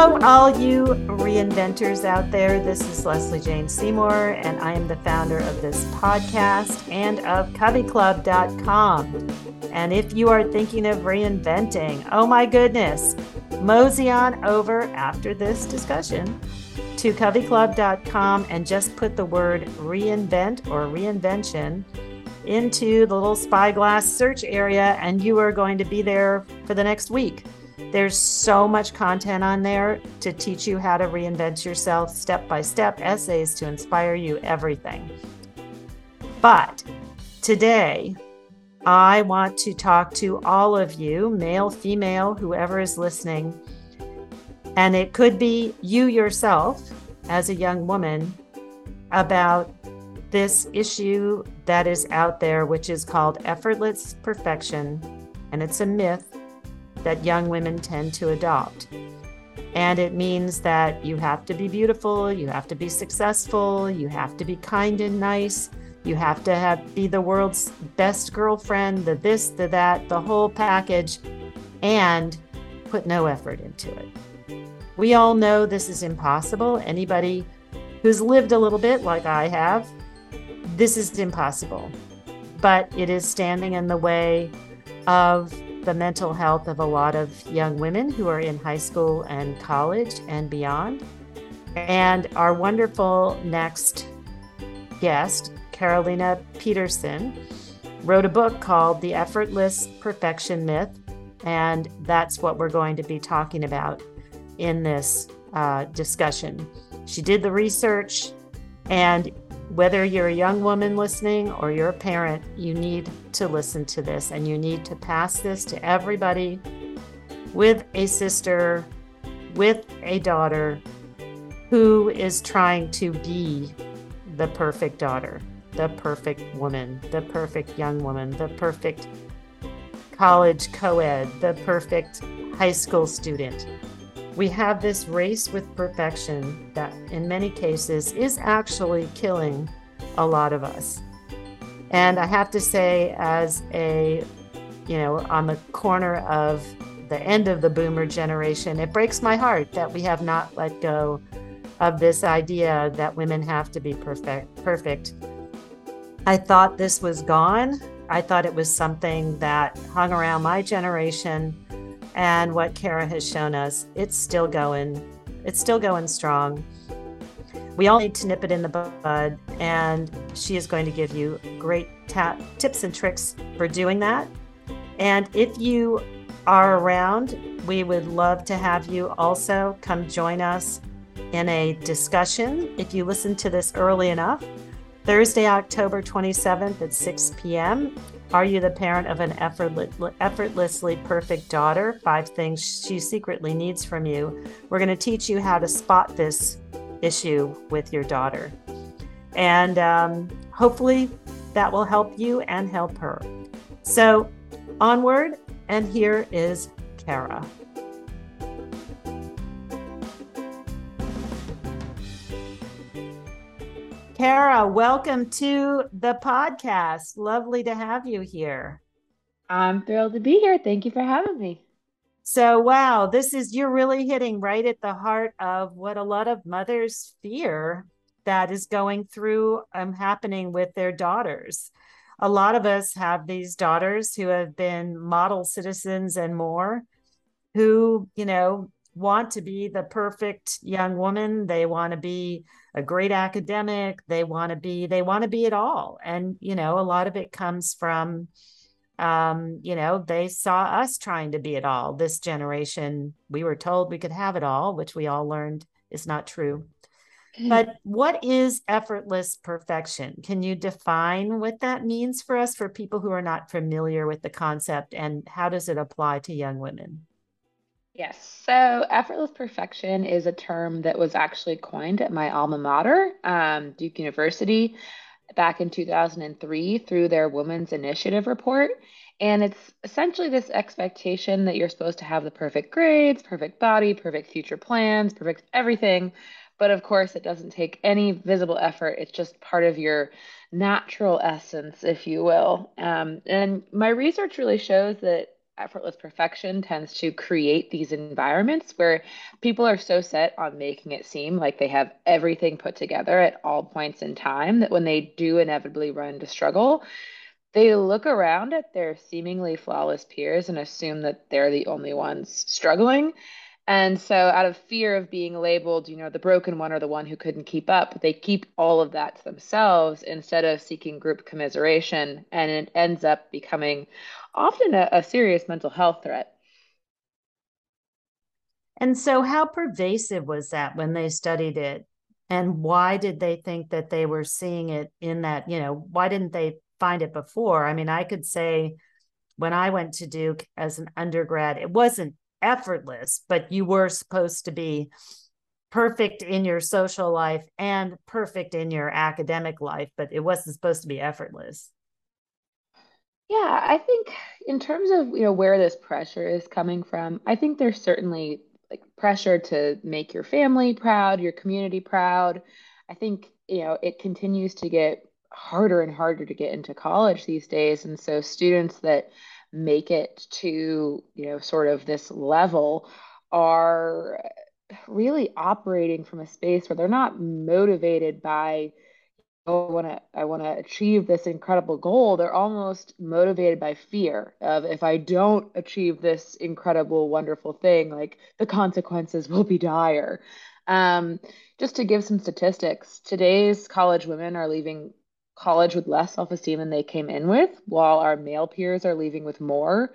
Hello, all you reinventors out there. This is Leslie Jane Seymour, and I am the founder of this podcast and of coveyclub.com. And if you are thinking of reinventing, oh my goodness, mosey on over after this discussion to coveyclub.com and just put the word reinvent or reinvention into the little spyglass search area, and you are going to be there for the next week. There's so much content on there to teach you how to reinvent yourself step by step, essays to inspire you, everything. But today, I want to talk to all of you, male, female, whoever is listening. And it could be you yourself as a young woman about this issue that is out there, which is called effortless perfection. And it's a myth that young women tend to adopt. And it means that you have to be beautiful, you have to be successful, you have to be kind and nice, you have to have be the world's best girlfriend, the this, the that, the whole package, and put no effort into it. We all know this is impossible. Anybody who's lived a little bit like I have, this is impossible. But it is standing in the way of the mental health of a lot of young women who are in high school and college and beyond. And our wonderful next guest, Carolina Peterson, wrote a book called The Effortless Perfection Myth. And that's what we're going to be talking about in this uh, discussion. She did the research, and whether you're a young woman listening or you're a parent, you need to listen to this and you need to pass this to everybody with a sister, with a daughter who is trying to be the perfect daughter, the perfect woman, the perfect young woman, the perfect college co ed, the perfect high school student we have this race with perfection that, in many cases, is actually killing a lot of us. And I have to say, as a, you know, on the corner of the end of the boomer generation, it breaks my heart that we have not let go of this idea that women have to be perfect. Perfect. I thought this was gone. I thought it was something that hung around my generation and what Kara has shown us, it's still going. It's still going strong. We all need to nip it in the bud, and she is going to give you great ta- tips and tricks for doing that. And if you are around, we would love to have you also come join us in a discussion. If you listen to this early enough, Thursday, October 27th at 6 p.m. Are you the parent of an effortlessly perfect daughter? Five things she secretly needs from you. We're going to teach you how to spot this issue with your daughter. And um, hopefully that will help you and help her. So, onward, and here is Kara. Kara, welcome to the podcast. Lovely to have you here. I'm thrilled to be here. Thank you for having me. So, wow, this is, you're really hitting right at the heart of what a lot of mothers fear that is going through um, happening with their daughters. A lot of us have these daughters who have been model citizens and more who, you know, want to be the perfect young woman. They want to be a great academic. They want to be, they want to be it all. And, you know, a lot of it comes from, um, you know, they saw us trying to be it all. This generation, we were told we could have it all, which we all learned is not true. But what is effortless perfection? Can you define what that means for us, for people who are not familiar with the concept, and how does it apply to young women? Yes. So effortless perfection is a term that was actually coined at my alma mater, um, Duke University, back in 2003 through their Women's Initiative report. And it's essentially this expectation that you're supposed to have the perfect grades, perfect body, perfect future plans, perfect everything. But of course, it doesn't take any visible effort. It's just part of your natural essence, if you will. Um, and my research really shows that effortless perfection tends to create these environments where people are so set on making it seem like they have everything put together at all points in time that when they do inevitably run into struggle, they look around at their seemingly flawless peers and assume that they're the only ones struggling. And so, out of fear of being labeled, you know, the broken one or the one who couldn't keep up, they keep all of that to themselves instead of seeking group commiseration. And it ends up becoming often a, a serious mental health threat. And so, how pervasive was that when they studied it? And why did they think that they were seeing it in that, you know, why didn't they find it before? I mean, I could say when I went to Duke as an undergrad, it wasn't effortless, but you were supposed to be perfect in your social life and perfect in your academic life, but it wasn't supposed to be effortless. Yeah, I think in terms of, you know, where this pressure is coming from, I think there's certainly like pressure to make your family proud, your community proud. I think, you know, it continues to get harder and harder to get into college these days. And so students that make it to you know sort of this level are really operating from a space where they're not motivated by oh, I want to I want to achieve this incredible goal. They're almost motivated by fear of if I don't achieve this incredible, wonderful thing, like the consequences will be dire. Um, just to give some statistics, today's college women are leaving college with less self esteem than they came in with, while our male peers are leaving with more.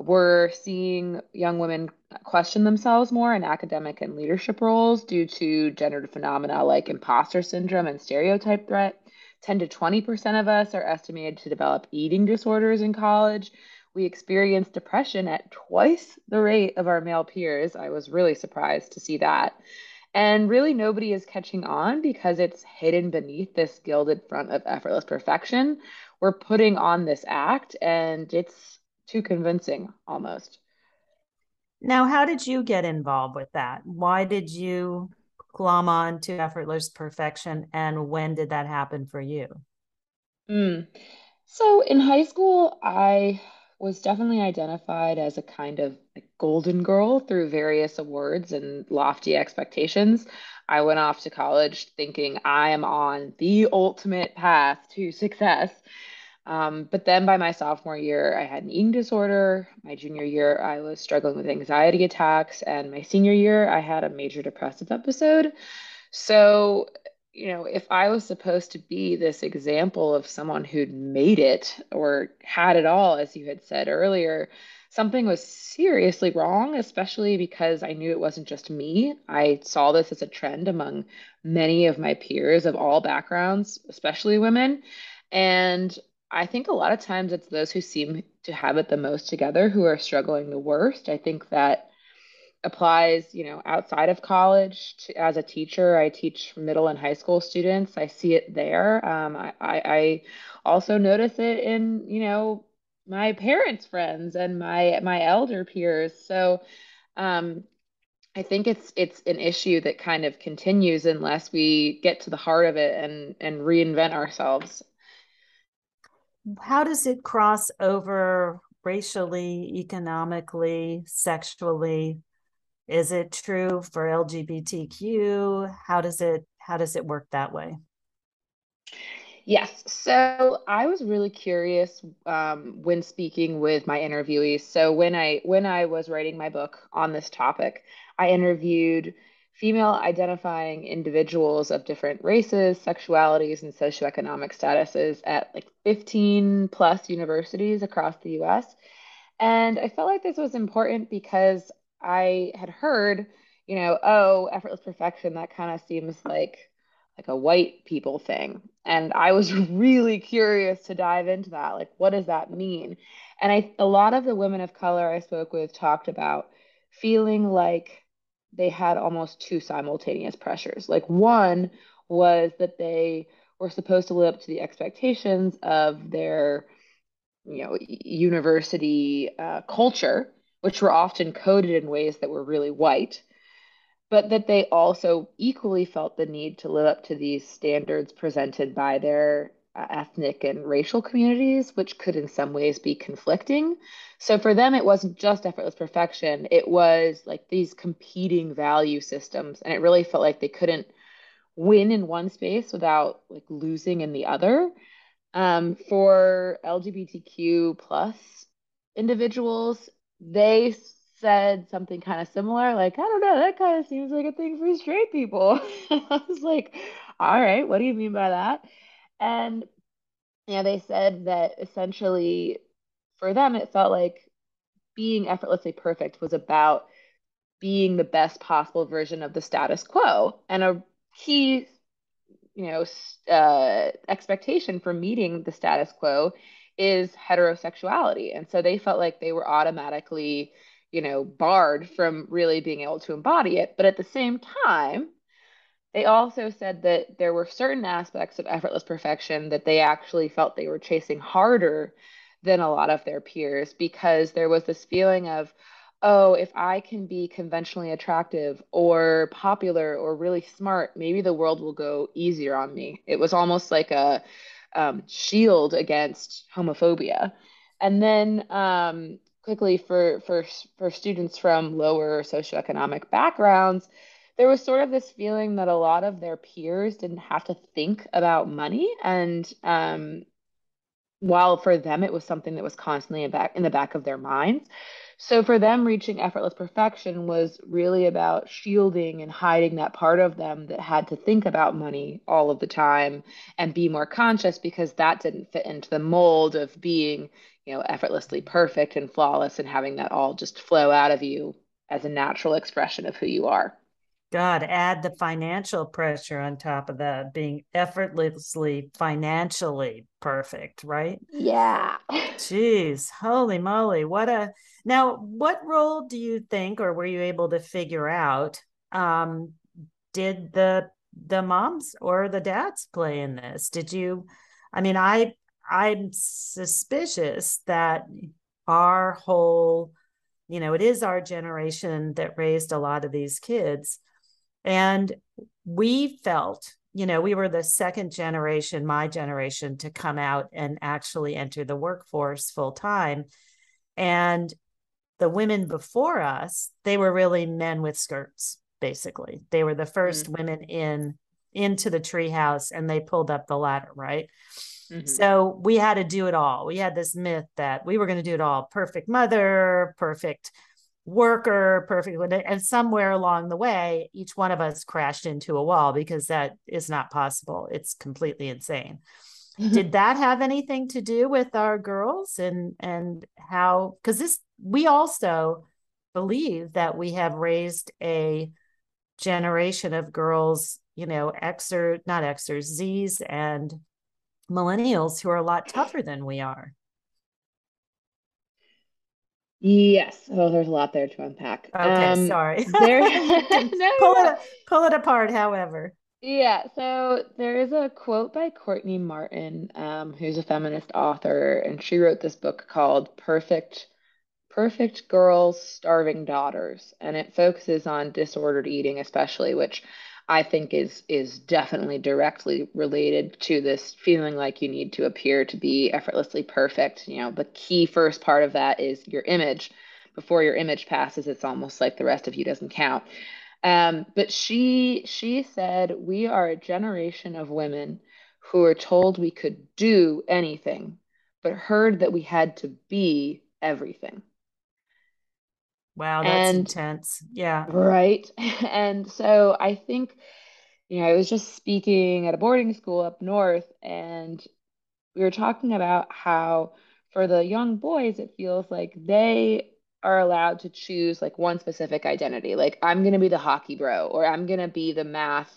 We're seeing young women question themselves more in academic and leadership roles due to gendered phenomena like imposter syndrome and stereotype threat. 10 to 20% of us are estimated to develop eating disorders in college. We experience depression at twice the rate of our male peers. I was really surprised to see that. And really, nobody is catching on because it's hidden beneath this gilded front of effortless perfection. We're putting on this act, and it's too convincing almost. Now, how did you get involved with that? Why did you glom on to effortless perfection, and when did that happen for you? Mm. So, in high school, I was definitely identified as a kind of golden girl through various awards and lofty expectations. I went off to college thinking I am on the ultimate path to success. Um, but then by my sophomore year, I had an eating disorder. My junior year, I was struggling with anxiety attacks. And my senior year, I had a major depressive episode. So you know, if I was supposed to be this example of someone who'd made it or had it all, as you had said earlier, something was seriously wrong, especially because I knew it wasn't just me. I saw this as a trend among many of my peers of all backgrounds, especially women. And I think a lot of times it's those who seem to have it the most together who are struggling the worst. I think that applies, you know, outside of college. To, as a teacher, I teach middle and high school students. I see it there. Um, I, I, I also notice it in, you know, my parents' friends and my my elder peers. So um, I think it's it's an issue that kind of continues unless we get to the heart of it and and reinvent ourselves. How does it cross over racially, economically, sexually? Is it true for LGBTQ? How does it how does it work that way? Yes. So I was really curious um, when speaking with my interviewees. So when I when I was writing my book on this topic, I interviewed female identifying individuals of different races, sexualities, and socioeconomic statuses at like 15 plus universities across the US. And I felt like this was important because I had heard, you know, oh, effortless perfection, that kind of seems like like a white people thing. And I was really curious to dive into that. Like, what does that mean? And I a lot of the women of color I spoke with talked about feeling like they had almost two simultaneous pressures. Like one was that they were supposed to live up to the expectations of their you know university uh, culture which were often coded in ways that were really white, but that they also equally felt the need to live up to these standards presented by their uh, ethnic and racial communities, which could in some ways be conflicting. So for them, it wasn't just effortless perfection, it was like these competing value systems. And it really felt like they couldn't win in one space without like losing in the other. Um, for LGBTQ plus individuals, they said something kind of similar, like, I don't know, that kind of seems like a thing for straight people. I was like, all right, what do you mean by that? And yeah, they said that essentially for them, it felt like being effortlessly perfect was about being the best possible version of the status quo. And a key, you know, uh, expectation for meeting the status quo is heterosexuality. And so they felt like they were automatically, you know, barred from really being able to embody it. But at the same time, they also said that there were certain aspects of effortless perfection that they actually felt they were chasing harder than a lot of their peers because there was this feeling of, oh, if I can be conventionally attractive or popular or really smart, maybe the world will go easier on me. It was almost like a um, shield against homophobia. And then um, quickly for for for students from lower socioeconomic backgrounds, there was sort of this feeling that a lot of their peers didn't have to think about money. And um, while for them it was something that was constantly in, back, in the back of their minds so for them reaching effortless perfection was really about shielding and hiding that part of them that had to think about money all of the time and be more conscious because that didn't fit into the mold of being you know effortlessly perfect and flawless and having that all just flow out of you as a natural expression of who you are God, add the financial pressure on top of that, being effortlessly financially perfect, right? Yeah. Jeez, holy moly. What a now, what role do you think, or were you able to figure out, um, did the the moms or the dads play in this? Did you I mean, I I'm suspicious that our whole you know, it is our generation that raised a lot of these kids and we felt, you know, we were the second generation, my generation, to come out and actually enter the workforce full time. And the women before us, they were really men with skirts, basically. They were the 1st mm-hmm. women in into the treehouse and they pulled up the ladder, right? Mm-hmm. So we had to do it all. We had this myth that we were going to do it all perfect mother, perfect worker perfectly and somewhere along the way each one of us crashed into a wall because that is not possible. It's completely insane. Mm-hmm. did that have anything to do with our girls and and how because this we also believe that we have raised a generation of girls you know xer not xers z's and millennials who are a lot tougher than we are Yes. Oh, there's a lot there to unpack. Okay, um, sorry. there, no, pull it pull it apart. However, yeah. So there is a quote by Courtney Martin, um, who's a feminist author, and she wrote this book called "Perfect." Perfect Girls, Starving Daughters, and it focuses on disordered eating, especially, which I think is is definitely directly related to this feeling like you need to appear to be effortlessly perfect. You know, the key first part of that is your image. Before your image passes, it's almost like the rest of you doesn't count. Um, but she she said we are a generation of women who are told we could do anything, but heard that we had to be everything. Wow, that's and, intense. Yeah. Right. And so I think, you know, I was just speaking at a boarding school up north, and we were talking about how for the young boys, it feels like they are allowed to choose like one specific identity. Like, I'm going to be the hockey bro, or I'm going to be the math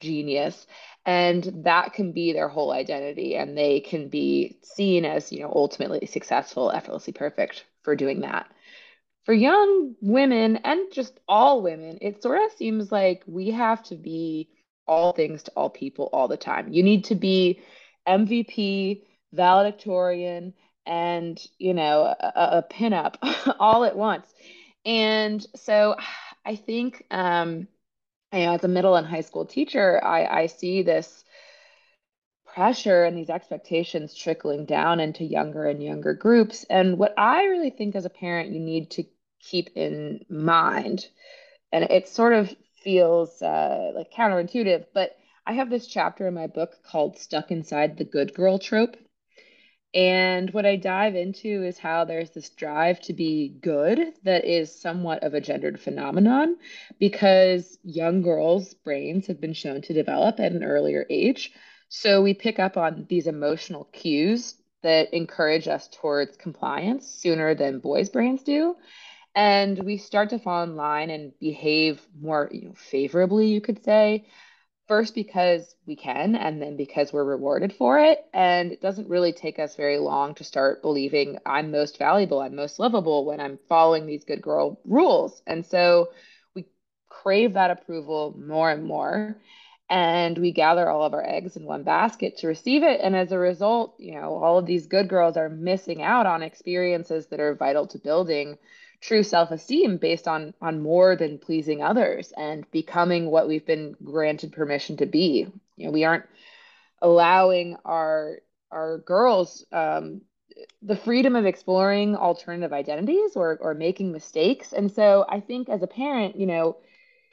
genius. And that can be their whole identity. And they can be seen as, you know, ultimately successful, effortlessly perfect for doing that for young women and just all women, it sort of seems like we have to be all things to all people all the time. You need to be MVP, valedictorian, and you know a, a pinup all at once. And so I think um, you know as a middle and high school teacher, I, I see this pressure and these expectations trickling down into younger and younger groups. And what I really think as a parent you need to keep in mind, and it sort of feels uh, like counterintuitive, but I have this chapter in my book called Stuck Inside the Good Girl Trope. And what I dive into is how there's this drive to be good that is somewhat of a gendered phenomenon because young girls' brains have been shown to develop at an earlier age. So we pick up on these emotional cues that encourage us towards compliance sooner than boys' brains do. And we start to fall in line and behave more you know, favorably, you could say, first because we can and then because we're rewarded for it. And it doesn't really take us very long to start believing i'm most valuable i'm most lovable when i'm following these good girl rules. And so we crave that approval more and more and we gather all of our eggs in one basket to receive it. And as a result you know all of these good girls are missing out on experiences that are vital to building true self-esteem based on on more than pleasing others and becoming what we've been granted permission to be. You know we aren't allowing our our girls um, the freedom of exploring alternative identities or or making mistakes. And so i think as a parent you know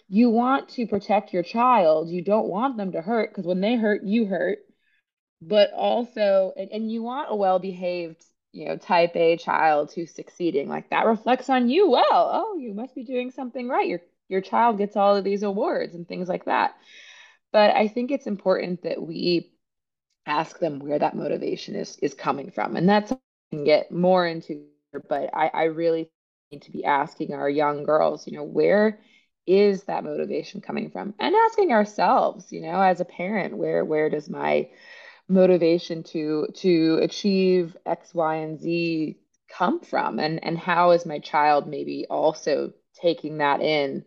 you want to protect your child you don't want them to hurt because when they hurt you hurt but also and, and you want a well-behaved you know, type A child who's succeeding, like that reflects on you well. Oh, you must be doing something right. Your your child gets all of these awards and things like that. But I think it's important that we ask them where that motivation is is coming from. And that's can get more into, but I, I really need to be asking our young girls, you know, where is that motivation coming from? And asking ourselves, you know, as a parent, where where does my motivation to to achieve X, Y, and Z come from? And and how is my child maybe also taking that in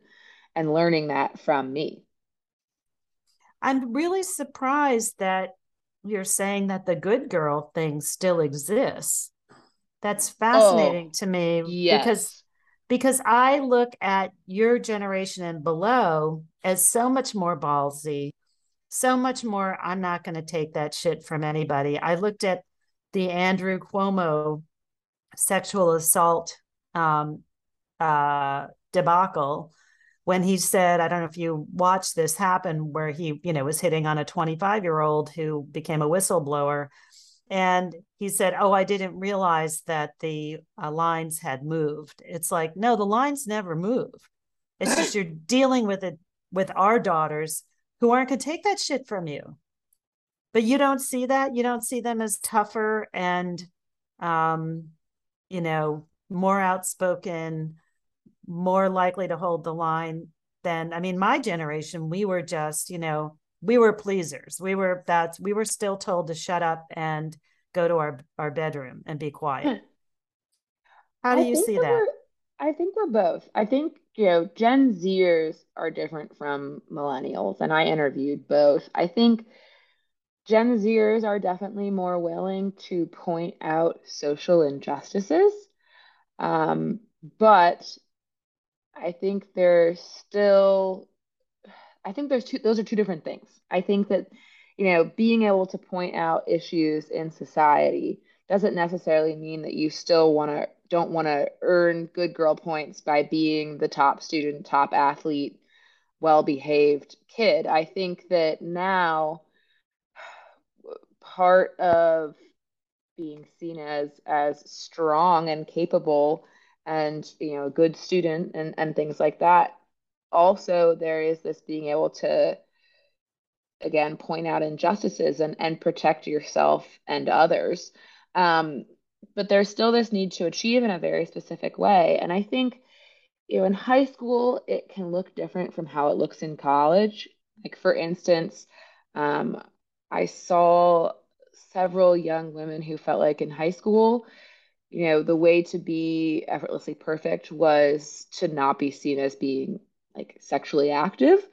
and learning that from me? I'm really surprised that you're saying that the good girl thing still exists. That's oh, fascinating oh, to me yes. because because I look at your generation and below as so much more ballsy, so much more. I'm not going to take that shit from anybody. I looked at the Andrew Cuomo sexual assault um, uh, debacle when he said, I don't know if you watched this happen, where he, you know, was hitting on a 25 year old who became a whistleblower. And he said, Oh, I didn't realize that the uh, lines had moved. It's like, no, the lines never move. It's just you're dealing with it with our daughters who aren't going to take that shit from you. But you don't see that. You don't see them as tougher and, um, you know, more outspoken, more likely to hold the line than, I mean, my generation, we were just, you know, we were pleasers. We were that we were still told to shut up and go to our our bedroom and be quiet. How do I you see that? I think we're both. I think, you know, Gen Zers are different from millennials, and I interviewed both. I think Gen Zers are definitely more willing to point out social injustices. Um, but I think they're still, I think there's two, those are two different things. I think that, you know, being able to point out issues in society doesn't necessarily mean that you still want to don't want to earn good girl points by being the top student, top athlete, well behaved kid. I think that now part of being seen as as strong and capable and you know a good student and and things like that also there is this being able to again point out injustices and and protect yourself and others um, but there's still this need to achieve in a very specific way. And I think, you know, in high school, it can look different from how it looks in college. Like, for instance, um, I saw several young women who felt like in high school, you know, the way to be effortlessly perfect was to not be seen as being like sexually active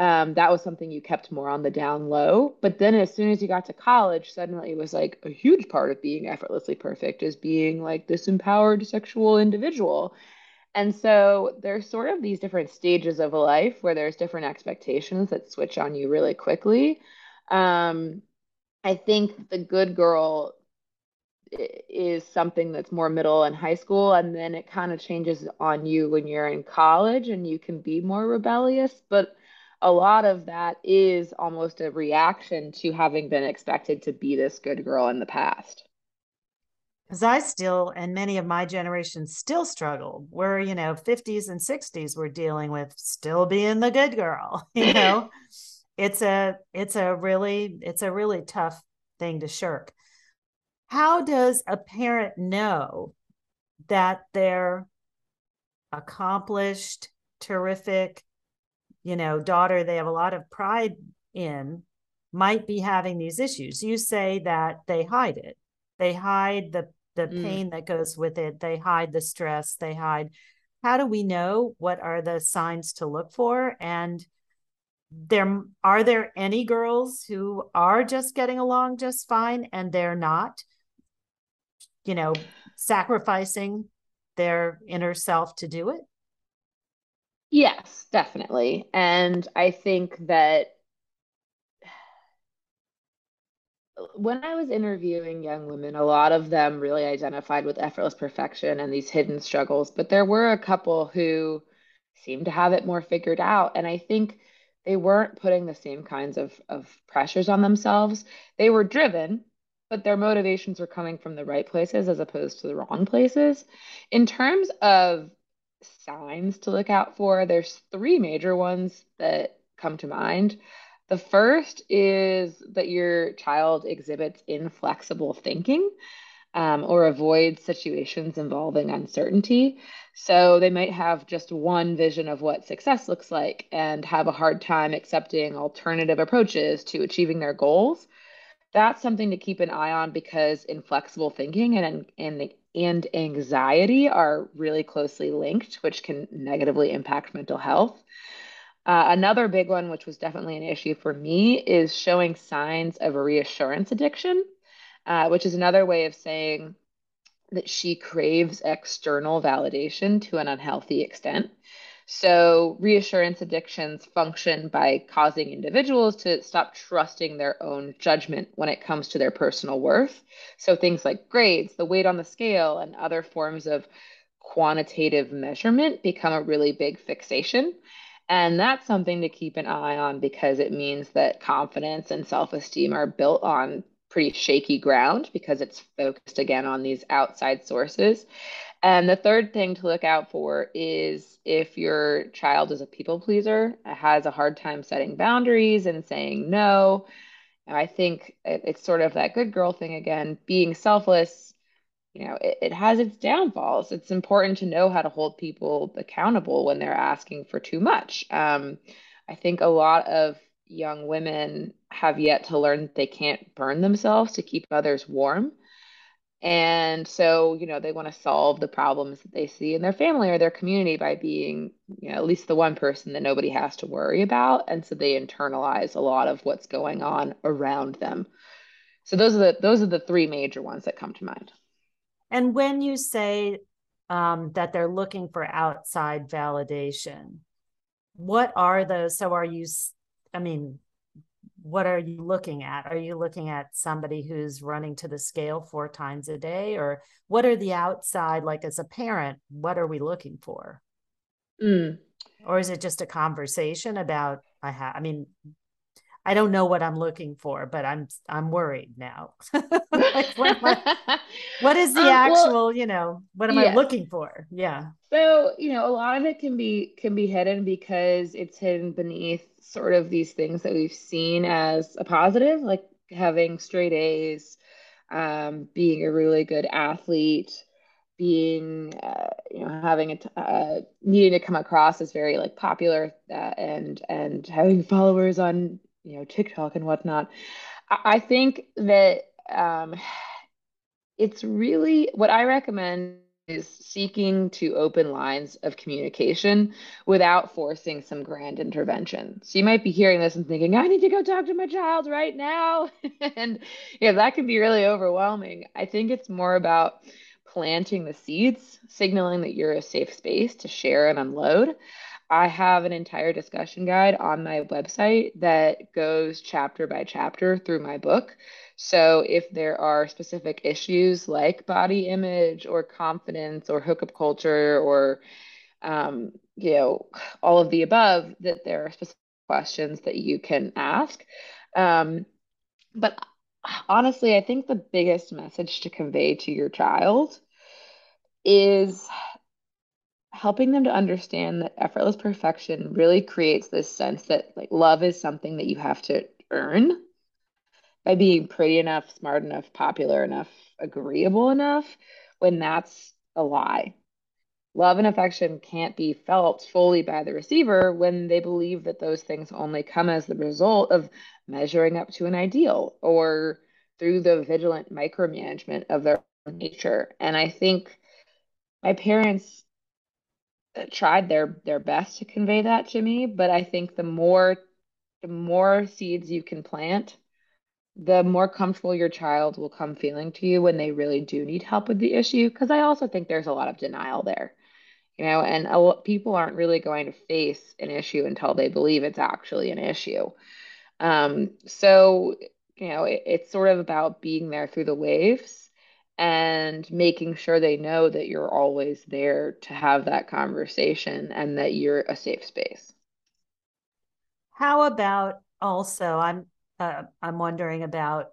um, that was something you kept more on the down low. But then as soon as you got to college, suddenly it was like a huge part of being effortlessly perfect is being like this empowered sexual individual. And so there's sort of these different stages of a life where there's different expectations that switch on you really quickly. Um, I think the good girl is something that's more middle and high school, and then it kind of changes on you when you're in college and you can be more rebellious. But a lot of that is almost a reaction to having been expected to be this good girl in the past. Because I still, and many of my generation still struggle. We're, you know, 50s and 60s, we're dealing with still being the good girl, you know. it's a it's a really it's a really tough thing to shirk how does a parent know that their accomplished, terrific, you know, daughter they have a lot of pride in might be having these issues? You say that they hide it. They hide the the mm. pain that goes with it. They hide the stress. They hide. How do we know what are the signs to look for? And there are there any girls who are just getting along just fine and they're not you know, sacrificing their inner self to do it? Yes, definitely. And I think that when I was interviewing young women, a lot of them really identified with effortless perfection and these hidden struggles, but there were a couple who seemed to have it more figured out. And I think they weren't putting the same kinds of, of pressures on themselves. They were driven but their motivations are coming from the right places as opposed to the wrong places. In terms of signs to look out for, there's three major ones that come to mind. The first is that your child exhibits inflexible thinking um, or avoids situations involving uncertainty. So they might have just one vision of what success looks like and have a hard time accepting alternative approaches to achieving their goals that's something to keep an eye on because inflexible thinking and and and anxiety are really closely linked, which can negatively impact mental health. Uh, another big one, which was definitely an issue for me, is showing signs of a reassurance addiction, uh, which is another way of saying that she craves external validation to an unhealthy extent. So, reassurance addictions function by causing individuals to stop trusting their own judgment when it comes to their personal worth. So, things like grades, the weight on the scale, and other forms of quantitative measurement become a really big fixation. And that's something to keep an eye on because it means that confidence and self esteem are built on pretty shaky ground because it's focused again on these outside sources. And the third thing to look out for is if your child is a people pleaser, has a hard time setting boundaries and saying no. I think it's sort of that good girl thing again, being selfless. You know, it, it has its downfalls. It's important to know how to hold people accountable when they're asking for too much. Um, I think a lot of young women have yet to learn that they can't burn themselves to keep others warm. And so, you know, they want to solve the problems that they see in their family or their community by being, you know, at least the one person that nobody has to worry about. And so they internalize a lot of what's going on around them. So those are the those are the three major ones that come to mind. And when you say um, that they're looking for outside validation, what are those? So are you? I mean, what are you looking at? Are you looking at somebody who's running to the scale four times a day? Or what are the outside, like as a parent, what are we looking for? Mm. Or is it just a conversation about, I have, I mean, I don't know what I'm looking for, but I'm I'm worried now. like, what, I, what is the um, actual, well, you know, what am I looking for? Yeah. So, you know, a lot of it can be can be hidden because it's hidden beneath sort of these things that we've seen as a positive, like having straight A's, um, being a really good athlete, being, uh, you know, having a t- uh, needing to come across as very like popular uh, and and having followers on you know TikTok and whatnot. I, think that um, it's really what I recommend is seeking to open lines of communication without forcing some grand intervention. So you might be hearing this and thinking, I need to go talk to my child right now. and yeah, that can be really overwhelming. I think it's more about planting the seeds, signaling that you're a safe space to share and unload. I have an entire discussion guide on my website that goes chapter by chapter through my book. So if there are specific issues like body image or confidence or hookup culture or um, you know all of the above, that there are specific questions that you can ask. Um, but honestly, I think the biggest message to convey to your child is helping them to understand that effortless perfection really creates this sense that like love is something that you have to earn by being pretty enough, smart enough, popular enough, agreeable enough, when that's a lie. Love and affection can't be felt fully by the receiver when they believe that those things only come as the result of measuring up to an ideal or through the vigilant micromanagement of their nature. And I think my parents tried their their best to convey that to me, but I think the more the more seeds you can plant, the more comfortable your child will come feeling to you when they really do need help with the issue. Because I also think there's a lot of denial there, you know, and a people aren't really going to face an issue until they believe it's actually an issue. Um, so, you know, it, it's sort of about being there through the waves and making sure they know that you're always there to have that conversation and that you're a safe space. How about also I'm uh, I'm wondering about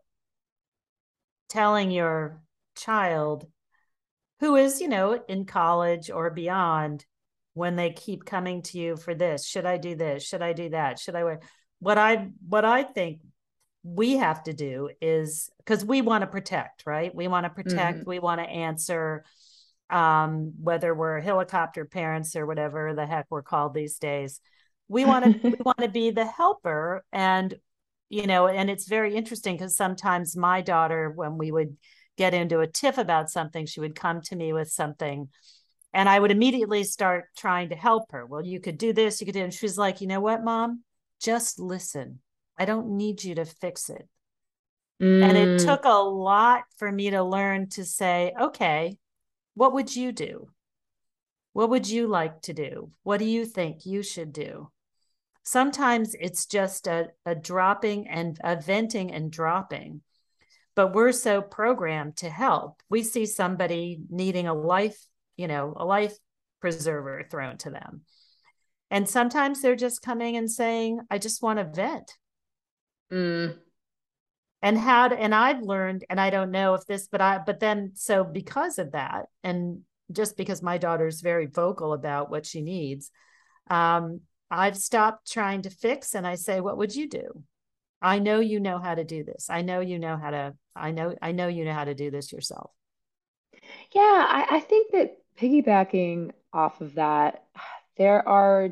telling your child who is, you know, in college or beyond when they keep coming to you for this, should I do this? Should I do that? Should I wear what I what I think we have to do is because we want to protect, right? We want to protect, mm-hmm. we want to answer um, whether we're helicopter parents or whatever the heck we're called these days. We want to we want to be the helper and you know, and it's very interesting because sometimes my daughter when we would get into a tiff about something, she would come to me with something and I would immediately start trying to help her. Well, you could do this, you could do, and she's like, you know what, mom, just listen I don't need you to fix it. Mm. And it mm. took a lot for me to learn to say, okay, what would you do? What would you like to do? What do you think you should do? Sometimes it's just a, a dropping and a venting and dropping, but we're so programmed to help. We see somebody needing a life, you know, a life preserver thrown to them. And sometimes they're just coming and saying, I just want to vent. Mm. And how and I've learned, and I don't know if this, but I, but then, so because of that, and just because my daughter's very vocal about what she needs, um, I've stopped trying to fix and I say, what would you do? I know you know how to do this. I know you know how to, I know, I know you know how to do this yourself. Yeah, I, I think that piggybacking off of that, there are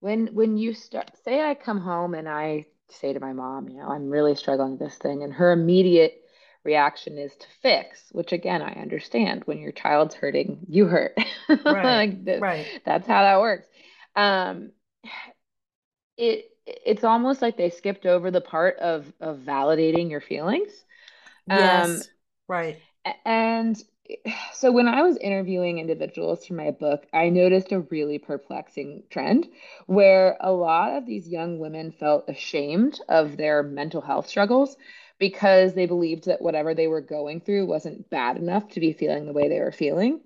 when when you start say I come home and I say to my mom, you know, I'm really struggling with this thing. And her immediate reaction is to fix, which again, I understand when your child's hurting, you hurt. Right. like right. That's how that works. Um, it it's almost like they skipped over the part of of validating your feelings. Yes. Um, right. And so when I was interviewing individuals for my book, I noticed a really perplexing trend where a lot of these young women felt ashamed of their mental health struggles because they believed that whatever they were going through wasn't bad enough to be feeling the way they were feeling.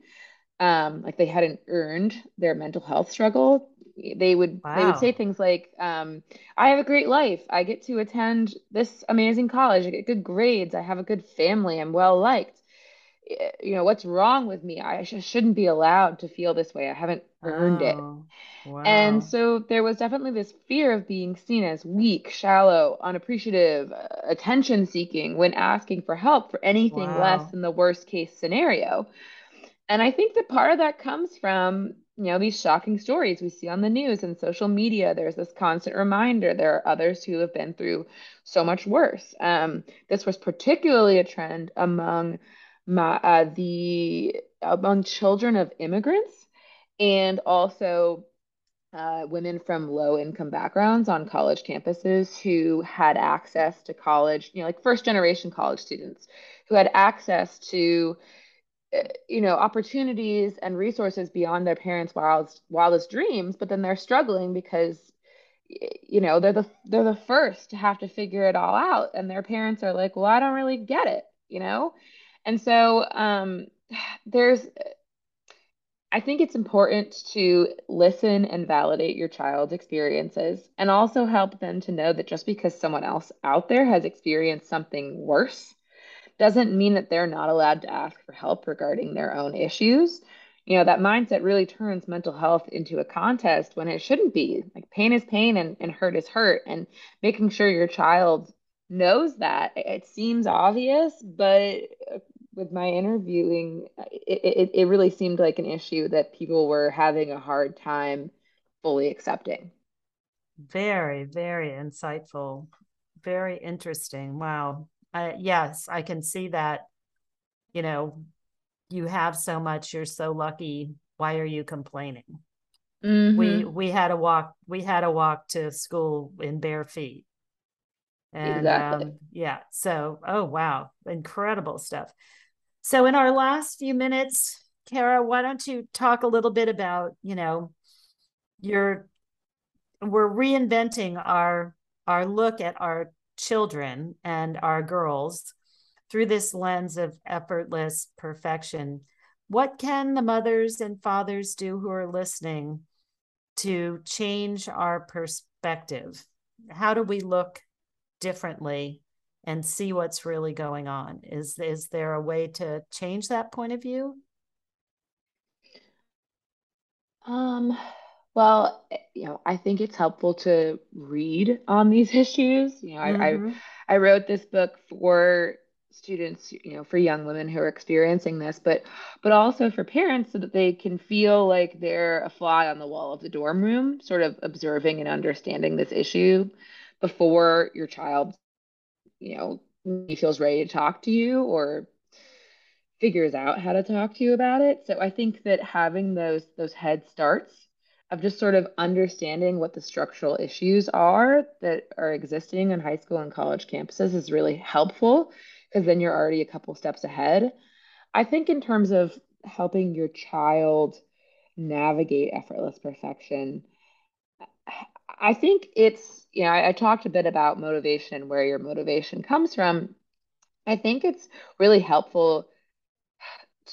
Um, like they hadn't earned their mental health struggle. They would wow. they would say things like, um, "I have a great life. I get to attend this amazing college. I get good grades. I have a good family. I'm well liked." You know what's wrong with me? I sh- shouldn't be allowed to feel this way. I haven't earned oh, it wow. and so there was definitely this fear of being seen as weak shallow unappreciative uh, attention seeking when asking for help for anything wow. less than the worst case scenario. And i think that part of that comes from you know these shocking stories we see on the news and social media. There's this constant reminder there are others who have been through so much worse. Um, this was particularly a trend among my, uh, the among children of immigrants and also uh, women from low income backgrounds on college campuses who had access to college, you know, like first generation college students who had access to you know opportunities and resources beyond their parents' wildest wildest dreams, but then they're struggling because you know they're the they're the first to have to figure it all out, and their parents are like, well, I don't really get it, you know, and so um, there's I think it's important to listen and validate your child's experiences and also help them to know that just because someone else out there has experienced something worse doesn't mean that they're not allowed to ask for help regarding their own issues. You know, that mindset really turns mental health into a contest when it shouldn't be. Like pain is pain and, and hurt is hurt. And making sure your child knows that it seems obvious, but with my interviewing, it, it, it really seemed like an issue that people were having a hard time fully accepting. Very, very insightful. Very interesting. Wow. Uh, yes, I can see that. You know, you have so much, you're so lucky. Why are you complaining? Mm-hmm. We we had a walk we had a walk to school in bare feet. And exactly. um, yeah, so oh wow, incredible stuff. So, in our last few minutes, Kara, why don't you talk a little bit about, you know, your we're reinventing our our look at our children and our girls through this lens of effortless perfection. What can the mothers and fathers do who are listening to change our perspective? How do we look differently and see what's really going on. Is is there a way to change that point of view? Um well eh, you know i think it's helpful to read on these issues. You know mm-hmm. I, I i wrote this book for students you know for young women who are experiencing this but but also for parents so that they can feel like they're a fly on the wall of the dorm room sort of observing and understanding this issue before your child you know, he feels ready to talk to you or figures out how to talk to you about it. So I think that having those those head starts of just sort of understanding what the structural issues are that are existing on high school and college campuses is really helpful because then you're already a couple steps ahead. I think in terms of helping your child navigate effortless perfection, I think it's, you know, I, I talked a bit about motivation, and where your motivation comes from. I think it's really helpful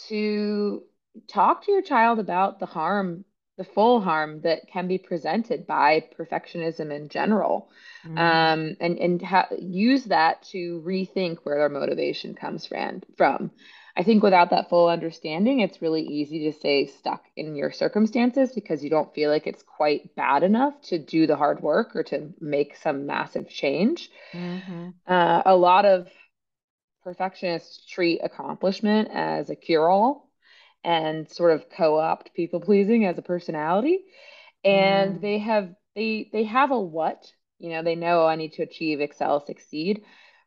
to talk to your child about the harm, the full harm that can be presented by perfectionism in general, mm. um, and and ha- use that to rethink where their motivation comes from. From I think without that full understanding, it's really easy to stay stuck in your circumstances because you don't feel like it's quite bad enough to do the hard work or to make some massive change. Mm-hmm. Uh, a lot of perfectionists treat accomplishment as a cure all and sort of co opt people pleasing as a personality. And mm. they have they they have a what, you know, they know I need to achieve, excel, succeed,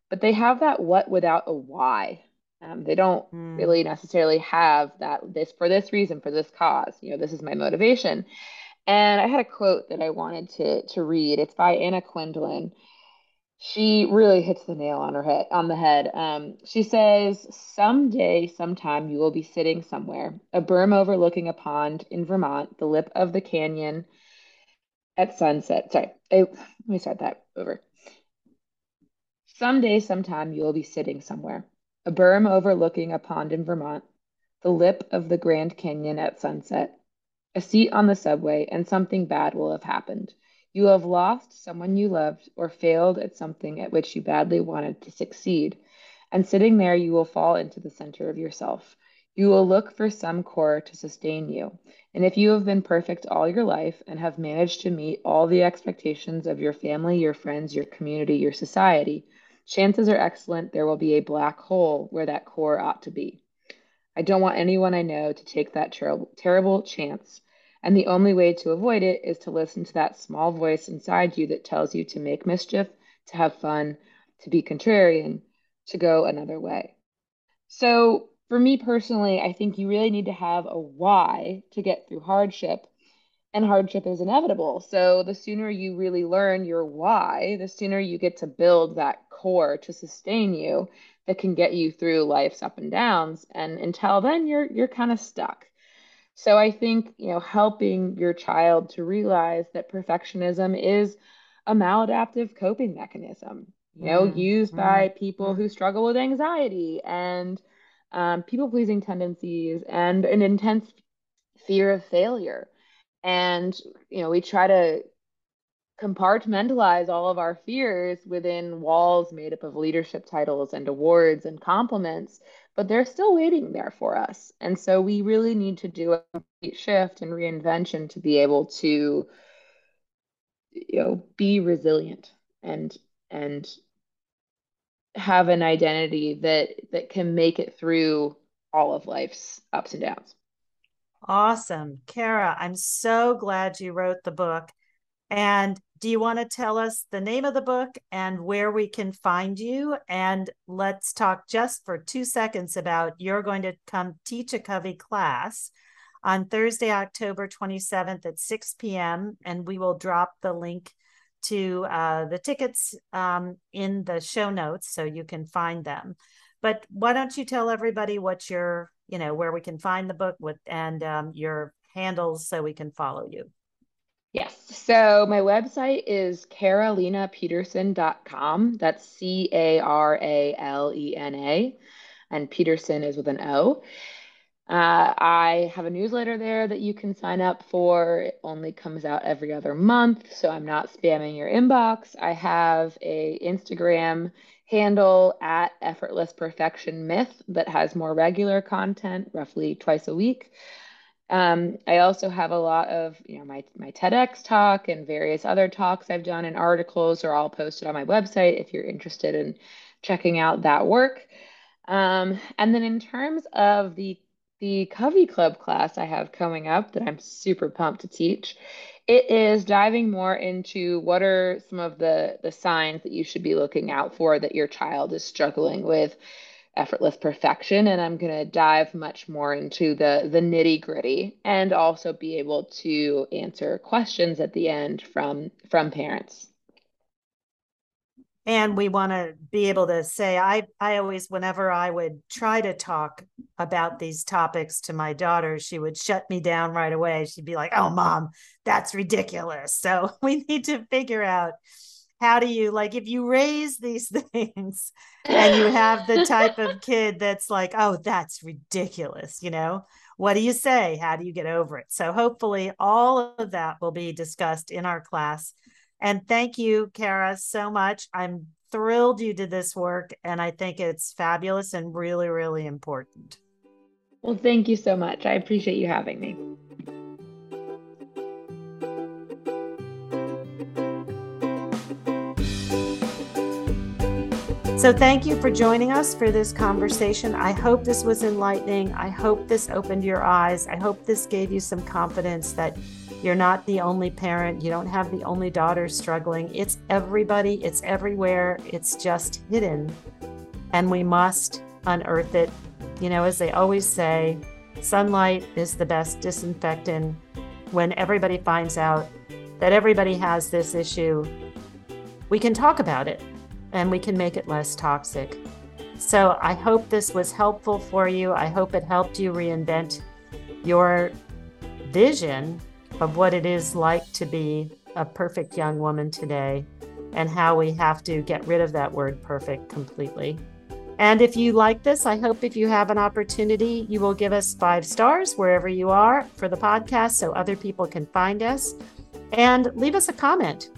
but they have that what without a why um, they don't mm. really necessarily have that this for this reason, for this cause. You know, this is my motivation. And I had a quote that I wanted to to read. It's by Anna Quindlen. She really hits the nail on her head on the head. Um, she says, "Someday, sometime, you will be sitting somewhere, a berm overlooking a pond in Vermont, the lip of the canyon at sunset." Sorry, I, let me start that over. Someday, sometime, you will be sitting somewhere, a berm overlooking a pond in Vermont, the lip of the Grand Canyon at sunset, a seat on the subway, and something bad will have happened. You have lost someone you loved or failed at something at which you badly wanted to succeed. And sitting there, you will fall into the center of yourself. You will look for some core to sustain you. And if you have been perfect all your life and have managed to meet all the expectations of your family, your friends, your community, your society, chances are excellent there will be a black hole where that core ought to be. I don't want anyone I know to take that ter- terrible chance. And the only way to avoid it is to listen to that small voice inside you that tells you to make mischief, to have fun, to be contrarian, to go another way. So, for me personally, I think you really need to have a why to get through hardship. And hardship is inevitable. So the sooner you really learn your why, the sooner you get to build that core to sustain you that can get you through life's up and downs. And until then, you're you're kind of stuck. So I think, you know, helping your child to realize that perfectionism is a maladaptive coping mechanism, you know, mm, used mm, by people who struggle with anxiety and um, people pleasing tendencies and an intense fear of failure. And, you know, we try to compartmentalize all of our fears within walls made up of leadership titles and awards and compliments, but they're still waiting there for us. And so we really need to do a complete shift and reinvention to be able to you know be resilient and and have an identity that that can make it through all of life's ups and downs. Awesome. Kara, I'm so glad you wrote the book. And do you want to tell us the name of the book and where we can find you? And let's talk just for two seconds about you're going to come teach a Covey class on Thursday, October 27th at 6 p.m. And we will drop the link to uh, the tickets um, in the show notes so you can find them. But why don't you tell everybody what your, you know, where we can find the book with and um, your handles so we can follow you. Yes. So my website is caralenapeterson.com. That's C A R A L E N A. And Peterson is with an O. Uh, I have a newsletter there that you can sign up for. It only comes out every other month, so I'm not spamming your inbox. I have a Instagram handle at effortless perfection myth that has more regular content, roughly twice a week. Um, I also have a lot of, you know, my my TEDx talk and various other talks I've done and articles are all posted on my website if you're interested in checking out that work. Um, and then in terms of the the Covey Club class I have coming up that I'm super pumped to teach. It is diving more into what are some of the the signs that you should be looking out for that your child is struggling with effortless perfection. And I'm going to dive much more into the the nitty-gritty and also be able to answer questions at the end from from parents and we want to be able to say i i always whenever i would try to talk about these topics to my daughter she would shut me down right away. She'd be like oh mom that's ridiculous. So we need to figure out how do you like if you raise these things and you have the type of kid that's like oh that's ridiculous you know what do you say? How do you get over it? So hopefully all of that will be discussed in our class and thank you, Kara, so much. I'm thrilled you did this work, and I think it's fabulous and really, really important. Well, thank you so much. I appreciate you having me. So, thank you for joining us for this conversation. I hope this was enlightening. I hope this opened your eyes. I hope this gave you some confidence that you're not the only parent. You don't have the only daughter struggling. It's everybody, it's everywhere. It's just hidden. And we must unearth it. You know, as they always say, sunlight is the best disinfectant. When everybody finds out that everybody has this issue, we can talk about it and we can make it less toxic. So I hope this was helpful for you. I hope it helped you reinvent your vision of what it is like to be a perfect young woman today and how we have to get rid of that word perfect completely. And if you like this, I hope if you have an opportunity, you will give us five stars wherever you are for the podcast so other people can find us and leave us a comment.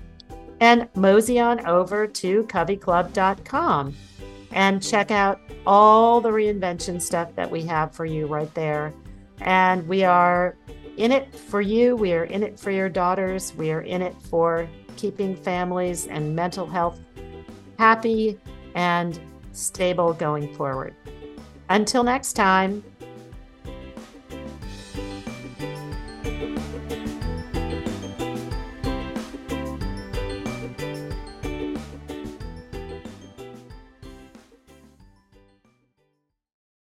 And mosey on over to coveyclub.com and check out all the reinvention stuff that we have for you right there. And we are in it for you. We are in it for your daughters. We are in it for keeping families and mental health happy and stable going forward. Until next time,